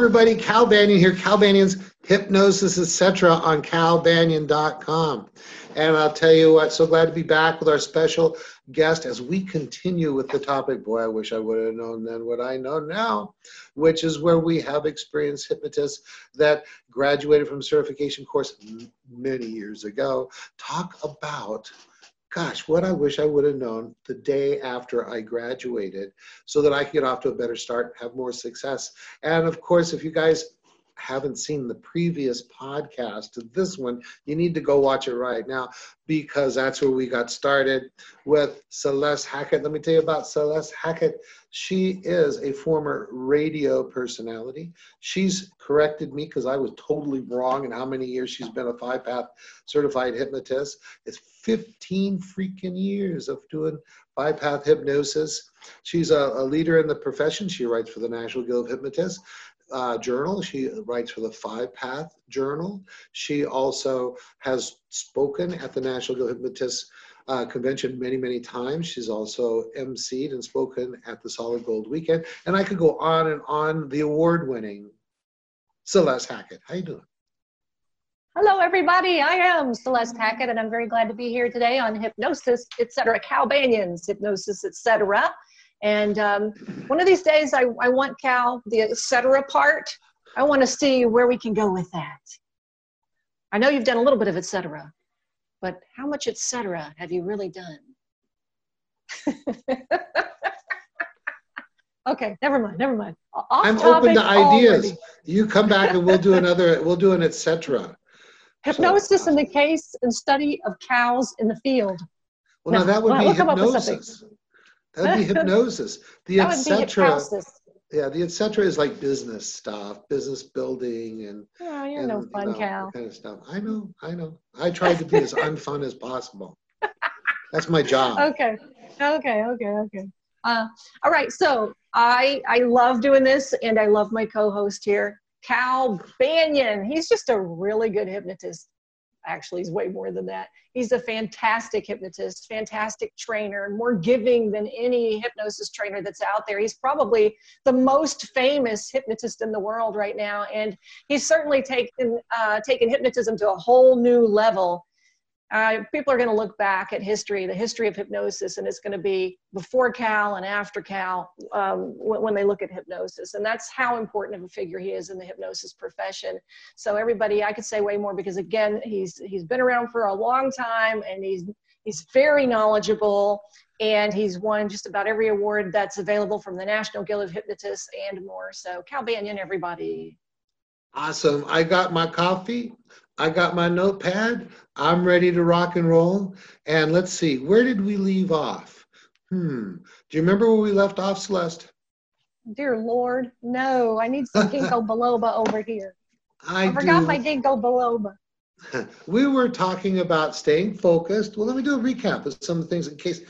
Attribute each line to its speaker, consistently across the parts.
Speaker 1: Everybody. Cal Banyan here. Cal Banyan's Hypnosis, etc. on calbanyan.com. And I'll tell you what, so glad to be back with our special guest as we continue with the topic. Boy, I wish I would have known then what I know now, which is where we have experienced hypnotists that graduated from certification course many years ago talk about gosh, what I wish I would have known the day after I graduated so that I could get off to a better start, have more success. And of course, if you guys haven't seen the previous podcast to this one, you need to go watch it right now because that's where we got started with Celeste Hackett. Let me tell you about Celeste Hackett. She is a former radio personality. She's corrected me because I was totally wrong in how many years she's been a five path certified hypnotist. It's 15 freaking years of doing five path hypnosis. She's a, a leader in the profession. She writes for the National Guild of Hypnotists uh, journal. She writes for the Five Path Journal. She also has spoken at the National Guild Hypnotist uh, Convention many, many times. She's also emceed and spoken at the Solid Gold Weekend. And I could go on and on. The award-winning Celeste Hackett. How you doing?
Speaker 2: Hello, everybody. I am Celeste Hackett, and I'm very glad to be here today on Hypnosis, etc. Cal Banyan's Hypnosis, etc. And um, one of these days, I, I want Cal, the etc. part, I want to see where we can go with that. I know you've done a little bit of etc., but how much etc. have you really done? okay, never mind, never mind.
Speaker 1: Off I'm open to ideas. Already. You come back and we'll do another, we'll do an etc.
Speaker 2: Hypnosis so, in the uh, case and study of cows in the field.
Speaker 1: Well, now, now that would well, be hypnosis. That'd be hypnosis. The etc. Yeah, the etc. is like business stuff, business building, and
Speaker 2: oh, you're and, no fun, you know, Cal.
Speaker 1: Kind of stuff. I know, I know. I tried to be as unfun as possible. That's my job.
Speaker 2: Okay, okay, okay, okay. Uh, all right, so I I love doing this, and I love my co-host here, Cal Banyan. He's just a really good hypnotist actually he's way more than that. He's a fantastic hypnotist fantastic trainer more giving than any hypnosis trainer that's out there. He's probably the most famous hypnotist in the world right now and he's certainly taken uh, taken hypnotism to a whole new level uh, people are going to look back at history, the history of hypnosis, and it's going to be before Cal and after Cal um, when, when, they look at hypnosis. And that's how important of a figure he is in the hypnosis profession. So everybody, I could say way more because again, he's he's been around for a long time and he's he's very knowledgeable and he's won just about every award that's available from the National Guild of Hypnotists and more. So Cal Banyan, everybody.
Speaker 1: Awesome. I got my coffee. I got my notepad. I'm ready to rock and roll. And let's see, where did we leave off? Hmm. Do you remember where we left off, Celeste?
Speaker 2: Dear Lord, no. I need some ginkgo biloba over here.
Speaker 1: I,
Speaker 2: I forgot do. my ginkgo biloba.
Speaker 1: we were talking about staying focused. Well, let me do a recap of some of the things in case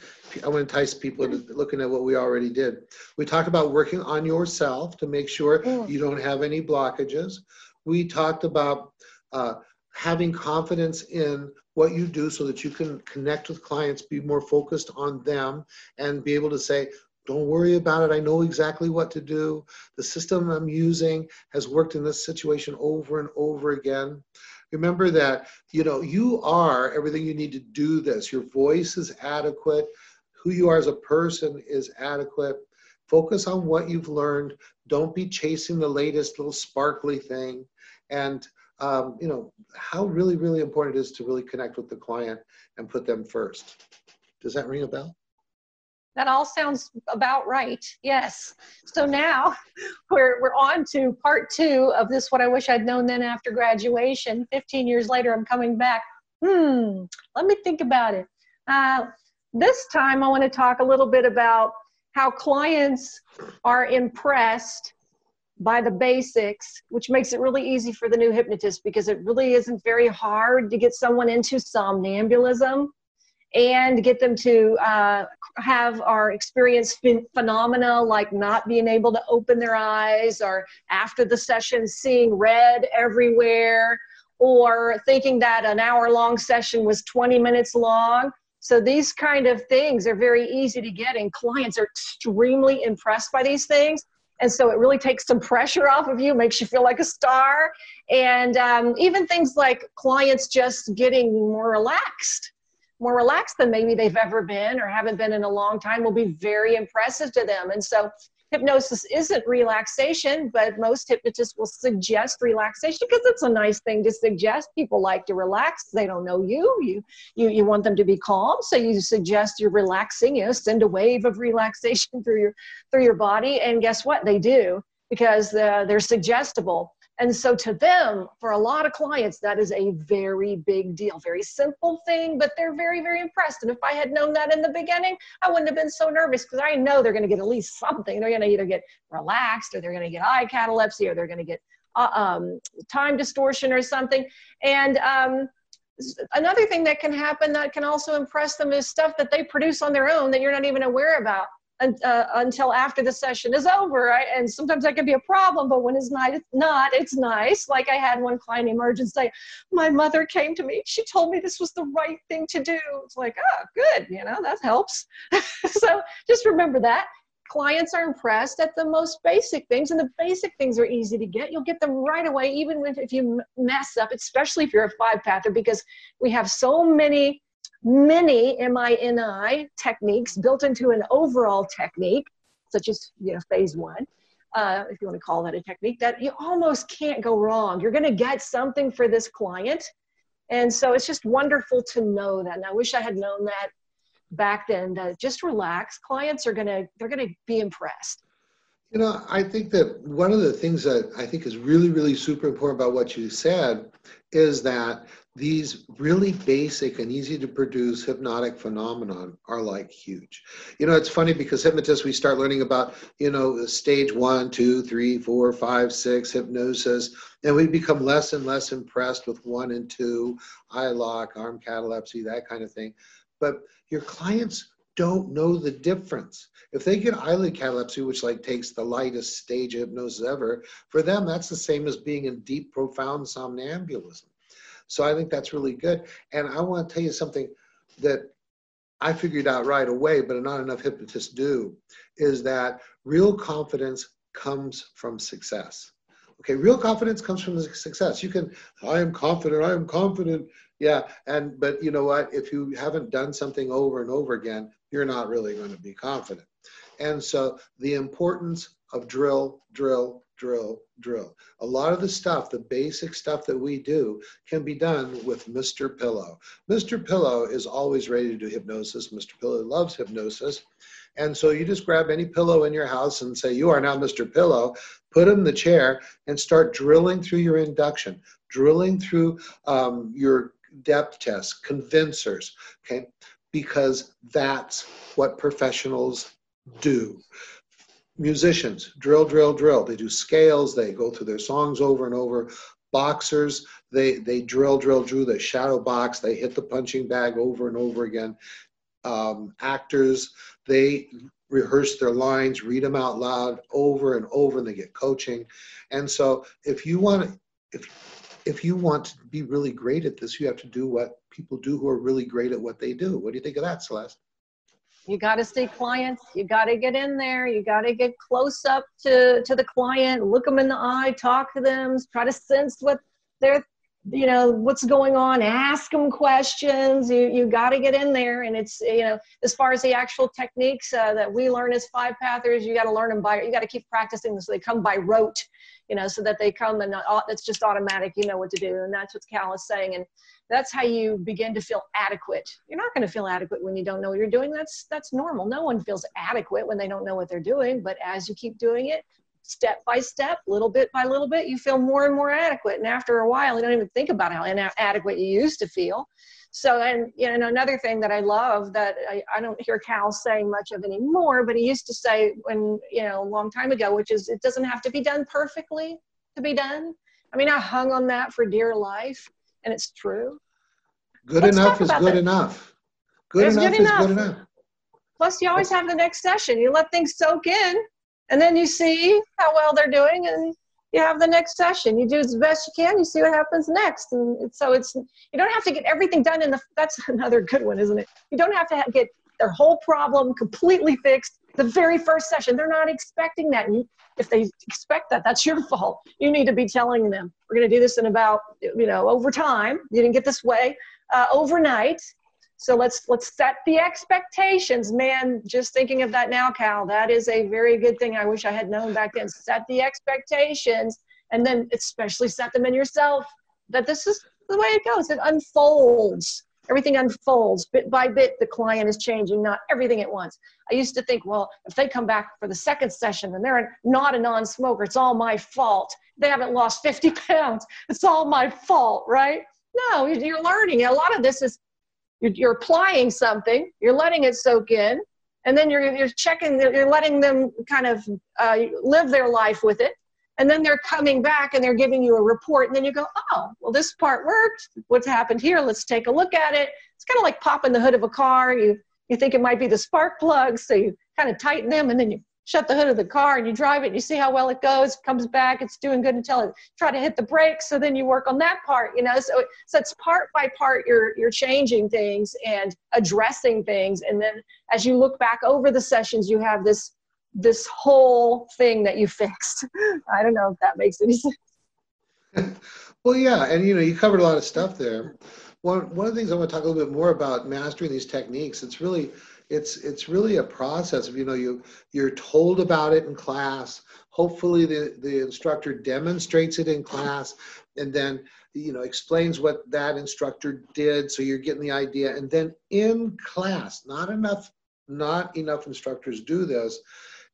Speaker 1: I want to entice people into looking at what we already did. We talked about working on yourself to make sure mm. you don't have any blockages. We talked about uh, having confidence in what you do so that you can connect with clients, be more focused on them, and be able to say, don't worry about it. I know exactly what to do. The system I'm using has worked in this situation over and over again. Remember that, you know, you are everything you need to do this. Your voice is adequate. Who you are as a person is adequate. Focus on what you've learned. Don't be chasing the latest little sparkly thing. And um, you know, how really, really important it is to really connect with the client and put them first. Does that ring a bell?
Speaker 2: That all sounds about right. Yes. So now we're we're on to part two of this. What I wish I'd known then after graduation. Fifteen years later, I'm coming back. Hmm. Let me think about it. Uh, this time, I want to talk a little bit about how clients are impressed by the basics, which makes it really easy for the new hypnotist because it really isn't very hard to get someone into somnambulism and get them to uh, have our experience phenomena like not being able to open their eyes or after the session seeing red everywhere or thinking that an hour long session was 20 minutes long. So these kind of things are very easy to get and clients are extremely impressed by these things And so it really takes some pressure off of you, makes you feel like a star. And um, even things like clients just getting more relaxed, more relaxed than maybe they've ever been or haven't been in a long time will be very impressive to them. And so hypnosis isn't relaxation, but most hypnotists will suggest relaxation because it's a nice thing to suggest. People like to relax. They don't know you. You you you want them to be calm, so you suggest you're relaxing. You know, send a wave of relaxation through your through your body, and guess what? They do because uh, they're suggestible. And so to them, for a lot of clients, that is a very big deal, very simple thing, but they're very, very impressed. And if I had known that in the beginning, I wouldn't have been so nervous because I know they're going to get at least something. They're going to either get relaxed or they're going to get eye catalepsy or they're going to get uh, um, time distortion or something. And um, another thing that can happen that can also impress them is stuff that they produce on their own that you're not even aware about uh, until after the session is over. I, and sometimes that can be a problem, but when it's not, it's not, it's nice. Like I had one client emerge and say, my mother came to me. She told me this was the right thing to do. It's like, oh, good. You know, that helps. so just remember that. Clients are impressed at the most basic things, and the basic things are easy to get. You'll get them right away, even if, if you mess up, especially if you're a five pather, because we have so many many MINI techniques built into an overall technique, such as you know phase one, uh, if you want to call that a technique, that you almost can't go wrong. You're going to get something for this client, and so it's just wonderful to know that. And I wish I had known that back then. That just relax. Clients are gonna they're gonna be impressed.
Speaker 1: You know, I think that one of the things that I think is really, really super important about what you said is that these really basic and easy to produce hypnotic phenomenon are like huge. You know, it's funny because hypnotists, we start learning about, you know, stage one, two, three, four, five, six hypnosis, and we become less and less impressed with one and two, eye lock, arm catalepsy, that kind of thing. But your clients don't know the difference. If they get eyelid catalepsy, which like takes the lightest stage of hypnosis ever, for them that's the same as being in deep, profound somnambulism. So I think that's really good. And I want to tell you something that I figured out right away, but not enough hypnotists do, is that real confidence comes from success. Okay, real confidence comes from success. You can, I am confident, I am confident. Yeah, and but you know what? If you haven't done something over and over again, you're not really going to be confident. And so the importance of drill, drill, drill, drill. A lot of the stuff, the basic stuff that we do, can be done with Mr. Pillow. Mr. Pillow is always ready to do hypnosis. Mr. Pillow loves hypnosis. And so you just grab any pillow in your house and say, You are now Mr. Pillow, put him in the chair and start drilling through your induction, drilling through um, your depth tests, convincers, okay? Because that's what professionals do musicians. Drill drill drill. They do scales. They go through their songs over and over. Boxers they they drill drill drill they shadow box. They hit the punching bag over and over again. Um, actors they rehearse their lines read them out loud over and over and they get coaching. And so if you want if if you want to be really great at this you have to do what people do who are really great at what they do. What do you think of that celeste
Speaker 2: you got to see clients. You got to get in there. You got to get close up to to the client. Look them in the eye. Talk to them. Try to sense what they're you know what's going on? Ask them questions. You you got to get in there. And it's you know as far as the actual techniques uh, that we learn as five pathers you got to learn them by you got to keep practicing so they come by rote you know so that they come and uh, it's just automatic. You know what to do. And that's what cal is saying. And that's how you begin to feel adequate. You're not going to feel adequate when you don't know what you're doing. That's that's normal. No one feels adequate when they don't know what they're doing. But as you keep doing it step by step, little bit by little bit, you feel more and more adequate. And after a while, you don't even think about how inadequate you used to feel. So, and you know, another thing that I love that I, I don't hear Cal saying much of anymore, but he used to say when, you know, a long time ago, which is it doesn't have to be done perfectly to be done. I mean, I hung on that for dear life, and it's true.
Speaker 1: Good Let's enough is good that. enough. Good enough, good enough is good enough.
Speaker 2: Plus, you always have the next session. You let things soak in, and then you see how well they're doing and you have the next session you do as best you can you see what happens next and so it's you don't have to get everything done in the that's another good one isn't it you don't have to get their whole problem completely fixed the very first session. They're not expecting that. And if they expect that, that's your fault. You need to be telling them, we're going to do this in about, you know, over time. You didn't get this way uh, overnight. So let's let's set the expectations. Man, just thinking of that now, Cal, that is a very good thing. I wish I had known back then. Set the expectations and then especially set them in yourself that this is the way it goes. It unfolds everything unfolds bit by bit the client is changing not everything at once i used to think well if they come back for the second session and they're not a non-smoker it's all my fault they haven't lost 50 pounds it's all my fault right no you're learning a lot of this is you're, you're applying something you're letting it soak in and then you're, you're checking you're letting them kind of uh, live their life with it and then they're coming back and they're giving you a report and then you go oh well this part worked. What's happened here? Let's take a look at it. It's kind of like popping the hood of a car. You you think it might be the spark plugs so you kind of tighten them and then you shut the hood of the car and you drive it and you see how well it goes comes back it's doing good until it try to hit the brakes so then you work on that part you know so, so it's part by part you're you're changing things and addressing things and then as you look back over the sessions you have this this whole thing that you fixed. I don't know if that makes any sense.
Speaker 1: well, yeah, and you know, you covered a lot of stuff there. One one of the things I want to talk a little bit more about mastering these techniques. It's really it's it's really a process of you know you you're told about it in class. Hopefully, the the instructor demonstrates it in class, and then you know explains what that instructor did, so you're getting the idea. And then in class, not enough not enough instructors do this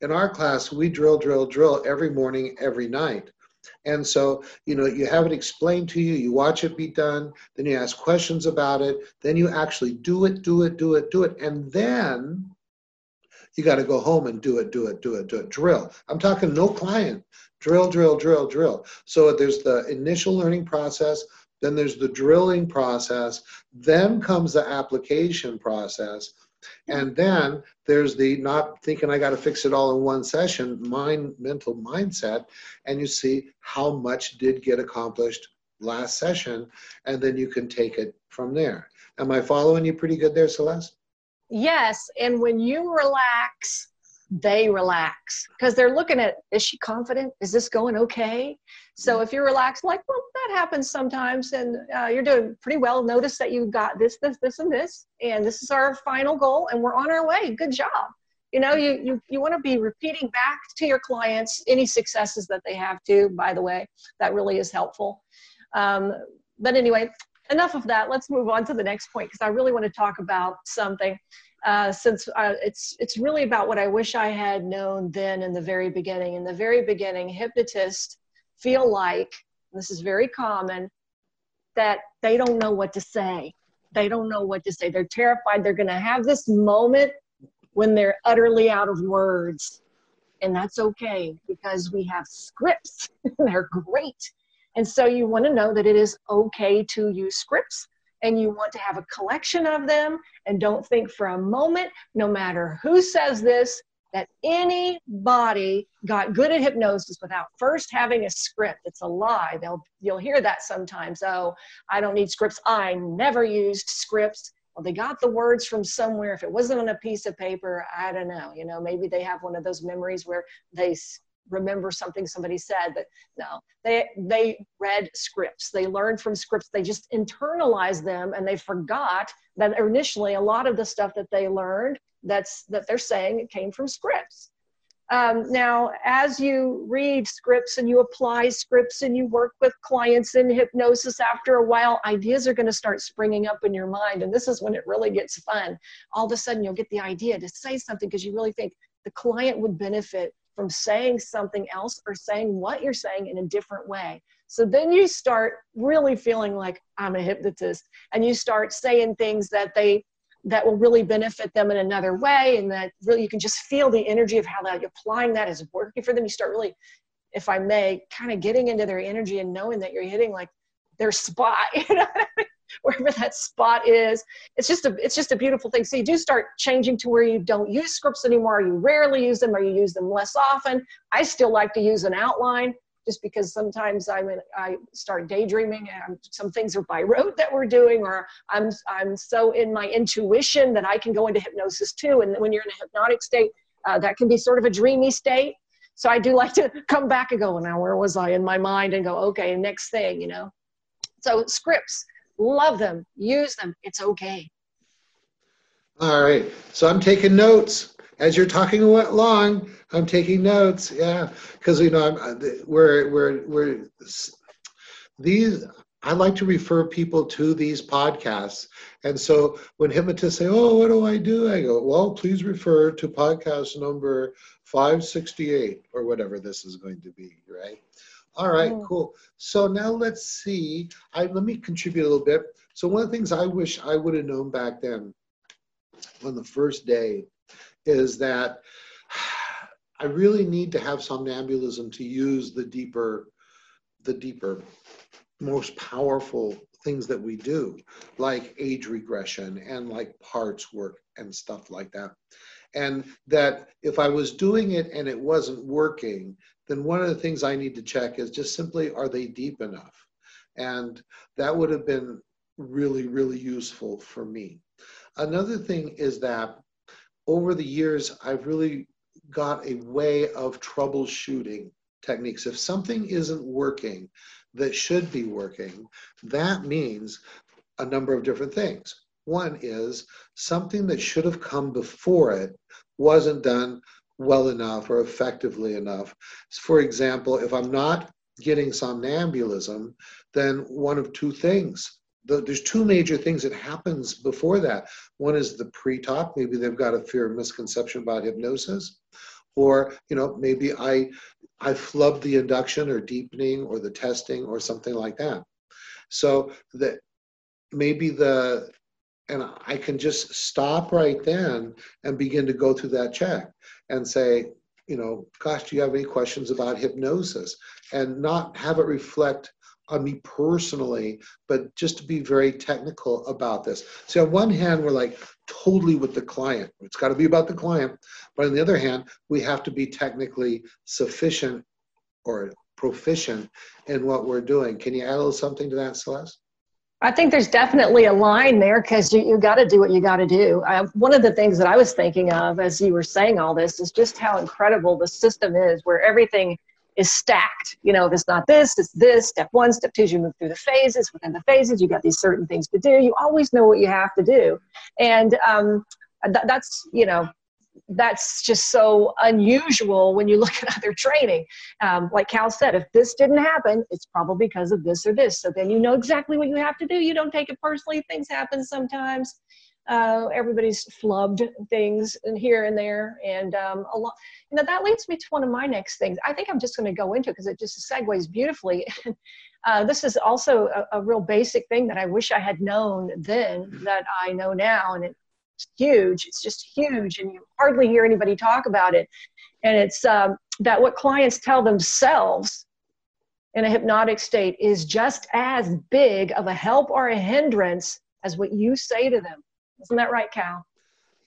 Speaker 1: in our class, we drill, drill, drill every morning, every night. And so, you know, you have it explained to you, you watch it be done, then you ask questions about it, then you actually do it, do it, do it, do it. And then you got to go home and do it, do it, do it, do it, drill. I'm talking no client, drill, drill, drill, drill. So there's the initial learning process, then there's the drilling process, then comes the application process. And then there's the not thinking I got to fix it all in one session, mind mental mindset, and you see how much did get accomplished last session, and then you can take it from there. Am I following you pretty good there, Celeste?
Speaker 2: Yes, and when you relax, they relax because they're looking at is she confident? Is this going okay? So mm-hmm. if you're relaxed, like, well, that happens sometimes, and uh, you're doing pretty well. Notice that you got this, this, this, and this, and this is our final goal, and we're on our way. Good job. You know, you you, you want to be repeating back to your clients any successes that they have to By the way, that really is helpful. Um, but anyway, enough of that. Let's move on to the next point because I really want to talk about something. Uh, since uh, it's it's really about what I wish I had known then in the very beginning. In the very beginning, hypnotists feel like this is very common that they don't know what to say. They don't know what to say. They're terrified they're going to have this moment when they're utterly out of words. And that's okay because we have scripts. they're great. And so you want to know that it is okay to use scripts and you want to have a collection of them and don't think for a moment, no matter who says this, that anybody got good at hypnosis without first having a script. It's a lie. They'll you'll hear that sometimes. Oh, I don't need scripts. I never used scripts. Well, they got the words from somewhere. If it wasn't on a piece of paper, I don't know. You know, maybe they have one of those memories where they remember something somebody said but no. They they read scripts. They learned from scripts. They just internalized them and they forgot that initially a lot of the stuff that they learned that's that they're saying came from scripts. Um, now as you read scripts and you apply scripts and you work with clients in hypnosis after a while ideas are going to start springing up in your mind. And this is when it really gets fun. All of a sudden you'll get the idea to say something because you really think the client would benefit from saying something else or saying what you're saying in a different way. So then you start really feeling like I'm a hypnotist and you start saying things that they that will really benefit them in another way and that really you can just feel the energy of how that applying that is working for them. You start really, if I may, kind of getting into their energy and knowing that you're hitting like their spot. You know wherever that spot is. It's just a it's just a beautiful thing. So you do start changing to where you don't use scripts anymore, you rarely use them, or you use them less often. I still like to use an outline just because sometimes I'm in, I start daydreaming and some things are by rote that we're doing, or I'm I'm so in my intuition that I can go into hypnosis too. And when you're in a hypnotic state, uh, that can be sort of a dreamy state. So I do like to come back and go, now where was I in my mind and go, okay, next thing, you know. So scripts, love them, use them. It's okay.
Speaker 1: All right. So I'm taking notes as you're talking along. I'm taking notes. Yeah, because you know I'm uh, we're we're we're these. I like to refer people to these podcasts, and so when hypnotists say, "Oh, what do I do?" I go, "Well, please refer to podcast number 568 or whatever this is going to be." Right. All right, mm. cool. So now let's see. I let me contribute a little bit. So one of the things I wish I would have known back then on the first day is that I really need to have somnambulism to use the deeper, the deeper, most powerful things that we do, like age regression and like parts work and stuff like that. And that if I was doing it and it wasn't working, then one of the things I need to check is just simply are they deep enough? And that would have been really, really useful for me. Another thing is that over the years, I've really got a way of troubleshooting techniques. If something isn't working that should be working, that means a number of different things. One is something that should have come before it wasn't done well enough or effectively enough. For example, if I'm not getting somnambulism, then one of two things the, there's two major things that happens before that. One is the pre-talk. Maybe they've got a fear of misconception about hypnosis, or you know maybe I I flubbed the induction or deepening or the testing or something like that. So that maybe the and I can just stop right then and begin to go through that check and say, you know, gosh, do you have any questions about hypnosis? And not have it reflect on me personally, but just to be very technical about this. So on one hand, we're like totally with the client. It's got to be about the client. But on the other hand, we have to be technically sufficient or proficient in what we're doing. Can you add a little something to that, Celeste?
Speaker 2: I think there's definitely a line there because you, you got to do what you got to do. I, one of the things that I was thinking of as you were saying all this is just how incredible the system is, where everything is stacked. You know, it's not this, it's this. Step one, step two, you move through the phases. Within the phases, you got these certain things to do. You always know what you have to do, and um, th- that's you know that's just so unusual when you look at other training. Um, like Cal said, if this didn't happen, it's probably because of this or this. So then you know exactly what you have to do. You don't take it personally. Things happen sometimes. Uh, everybody's flubbed things here and there, and um, a lot. You know that leads me to one of my next things. I think I'm just going to go into because it just segues beautifully. uh, this is also a, a, real basic thing that I wish I had known then that I know now, and it's huge. It's just huge, and you hardly hear anybody talk about it. And it's um, that what clients tell themselves in a hypnotic state is just as big of a help or a hindrance as what you say to them isn't that right, Cal?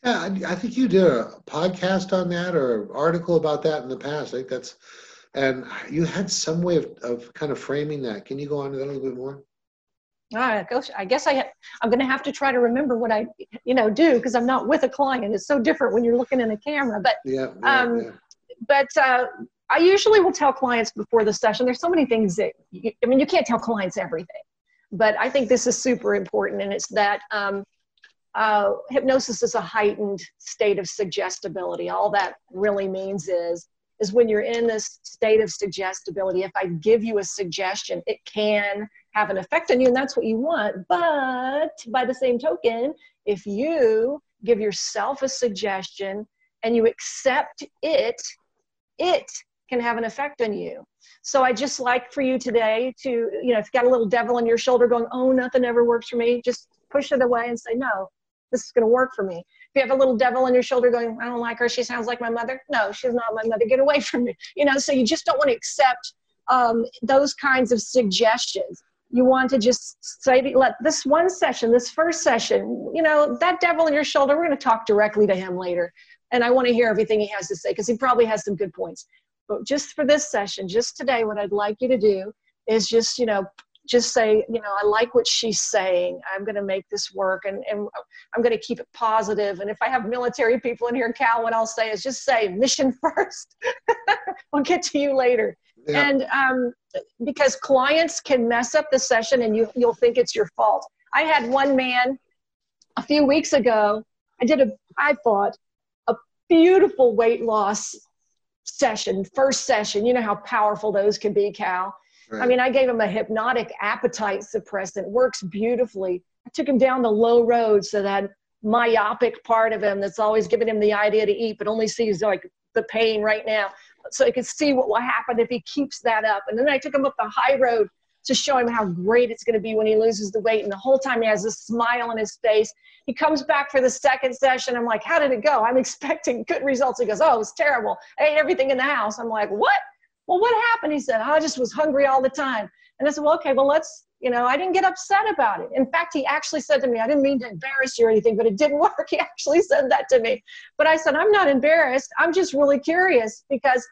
Speaker 1: Yeah, I, I think you did a podcast on that or an article about that in the past. I think that's, and you had some way of, of kind of framing that. Can you go on to that a little bit more?
Speaker 2: All right, I guess I I'm going to have to try to remember what I, you know, do because I'm not with a client. It's so different when you're looking in a camera. But
Speaker 1: yeah, yeah, um, yeah.
Speaker 2: but uh, I usually will tell clients before the session. There's so many things that you, I mean, you can't tell clients everything, but I think this is super important, and it's that um, uh, hypnosis is a heightened state of suggestibility. All that really means is is when you're in this state of suggestibility. If I give you a suggestion, it can have an effect on you, and that's what you want. But by the same token, if you give yourself a suggestion and you accept it, it can have an effect on you. So I just like for you today to, you know, if you got a little devil on your shoulder going, oh, nothing ever works for me, just push it away and say, no, this is going to work for me. If you have a little devil on your shoulder going, I don't like her, she sounds like my mother. No, she's not my mother. Get away from me. You know, so you just don't want to accept um, those kinds of suggestions. You want to just say, let this one session, this first session, you know, that devil in your shoulder, we're going to talk directly to him later. And I want to hear everything he has to say because he probably has some good points. But just for this session, just today, what I'd like you to do is just, you know, just say, you know, I like what she's saying. I'm going to make this work and, and I'm going to keep it positive. And if I have military people in here, Cal, what I'll say is just say mission first. we'll get to you later. Yeah. And um, because clients can mess up the session and you, you'll think it's your fault. I had one man a few weeks ago. I did a, I thought, a beautiful weight loss session, first session. You know how powerful those can be, Cal. Right. I mean, I gave him a hypnotic appetite suppressant, works beautifully. I took him down the low road so that myopic part of him that's always giving him the idea to eat, but only sees like the pain right now. So he could see what will happen if he keeps that up. And then I took him up the high road to show him how great it's going to be when he loses the weight. And the whole time he has a smile on his face. He comes back for the second session. I'm like, how did it go? I'm expecting good results. He goes, oh, it was terrible. I ate everything in the house. I'm like, what? well, what happened? He said, I just was hungry all the time. And I said, well, okay, well, let's, you know, I didn't get upset about it. In fact, he actually said to me, I didn't mean to embarrass you or anything, but it didn't work. He actually said that to me. But I said, I'm not embarrassed. I'm just really curious because,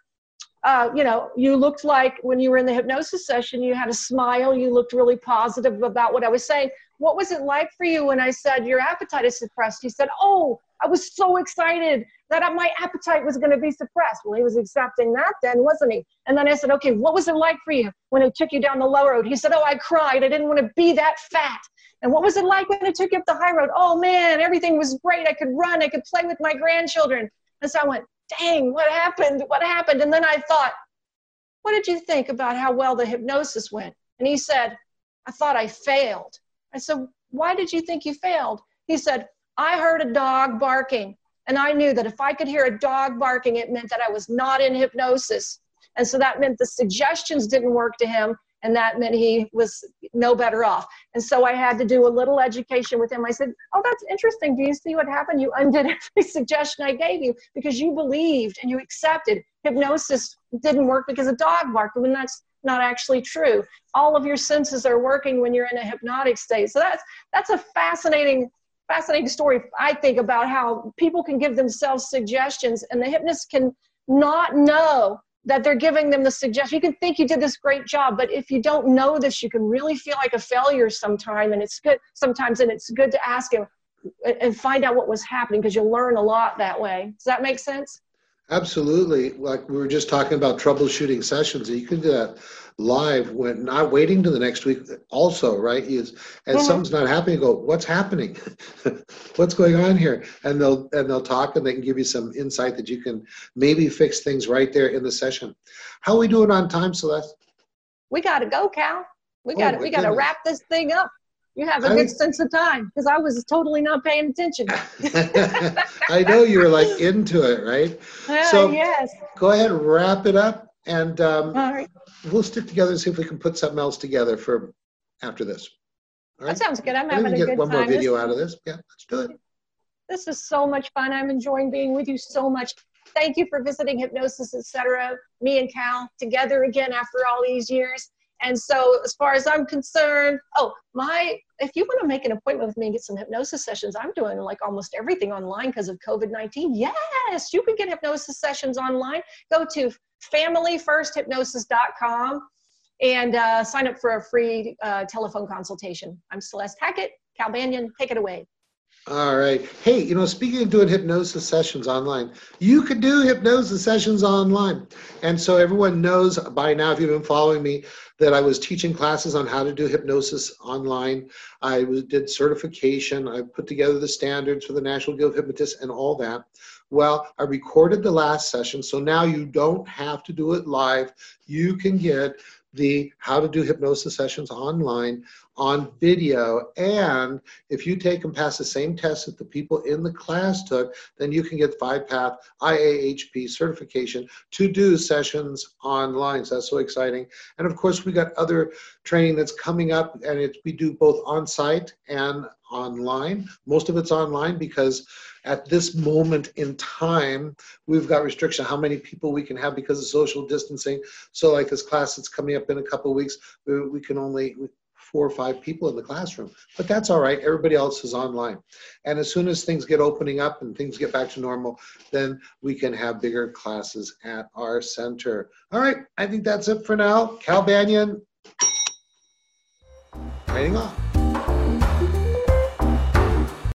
Speaker 2: uh, you know, you looked like when you were in the hypnosis session, you had a smile. You looked really positive about what I was saying. What was it like for you when I said your appetite is suppressed? He said, Oh, I was so excited that my appetite was going to be suppressed. Well, he was accepting that then, wasn't he? And then I said, okay, what was it like for you when it took you down the low road? He said, oh, I cried. I didn't want to be that fat. And what was it like when it took you up the high road? Oh man, everything was great. I could run. I could play with my grandchildren. And so I went, dang, what happened? What happened? And then I thought, what did you think about how well the hypnosis went? And he said, I thought I failed. I said, why did you think you failed? He said, I heard a dog barking. And I knew that if I could hear a dog barking, it meant that I was not in hypnosis. And so that meant the suggestions didn't work to him, and that meant he was no better off. And so I had to do a little education with him. I said, Oh, that's interesting. Do you see what happened? You undid every suggestion I gave you because you believed and you accepted. Hypnosis didn't work because a dog barked, when that's not actually true. All of your senses are working when you're in a hypnotic state. So that's that's a fascinating fascinating story, I think, about how people can give themselves suggestions and the hypnotist can not know that they're giving them the suggestion. You can think you did this great job, but if you don't know this, you can really feel like a failure sometime. And it's good sometimes, and it's good to ask him and find out what was happening because you'll learn a lot that way. Does that make sense?
Speaker 1: Absolutely. Like we were just talking about troubleshooting sessions. You can do that live when not waiting to the next week also, right? Is and mm-hmm. something's not happening, go, what's happening? what's going on here? And they'll and they'll talk and they can give you some insight that you can maybe fix things right there in the session. How are we doing on time, Celeste?
Speaker 2: We gotta go, Cal. We got oh, we gotta wrap this thing up. You have a I good sense of time because I was totally not paying attention.
Speaker 1: I know you were like into it, right?
Speaker 2: Uh, so yes.
Speaker 1: Go ahead, wrap it up, and um, we'll stick together and see if we can put something else together for after this.
Speaker 2: That sounds good. I'm having a good
Speaker 1: time.
Speaker 2: one
Speaker 1: more video this, out of this. Yeah, let's do it.
Speaker 2: This is so much fun. I'm enjoying being with you so much. Thank you for visiting Hypnosis, etc. Me and Cal together again after all these years. And so, as far as I'm concerned, oh, my, if you want to make an appointment with me and get some hypnosis sessions, I'm doing like almost everything online because of COVID 19. Yes, you can get hypnosis sessions online. Go to familyfirsthypnosis.com and uh, sign up for a free uh, telephone consultation. I'm Celeste Hackett. Cal Banyan, take it away.
Speaker 1: All right. Hey, you know, speaking of doing hypnosis sessions online, you could do hypnosis sessions online. And so everyone knows by now, if you've been following me, that I was teaching classes on how to do hypnosis online. I did certification. I put together the standards for the National Guild of Hypnotists and all that. Well, I recorded the last session, so now you don't have to do it live. You can get the how to do hypnosis sessions online on video. And if you take and pass the same test that the people in the class took, then you can get five path IAHP certification to do sessions online. So that's so exciting. And of course, we got other training that's coming up, and it's we do both on site and online. Most of it's online because at this moment in time, we've got restriction how many people we can have because of social distancing. So like this class that's coming up in a couple weeks, we, we can only four or five people in the classroom. But that's all right. Everybody else is online. And as soon as things get opening up and things get back to normal, then we can have bigger classes at our center. All right. I think that's it for now. Cal Banyan, signing off.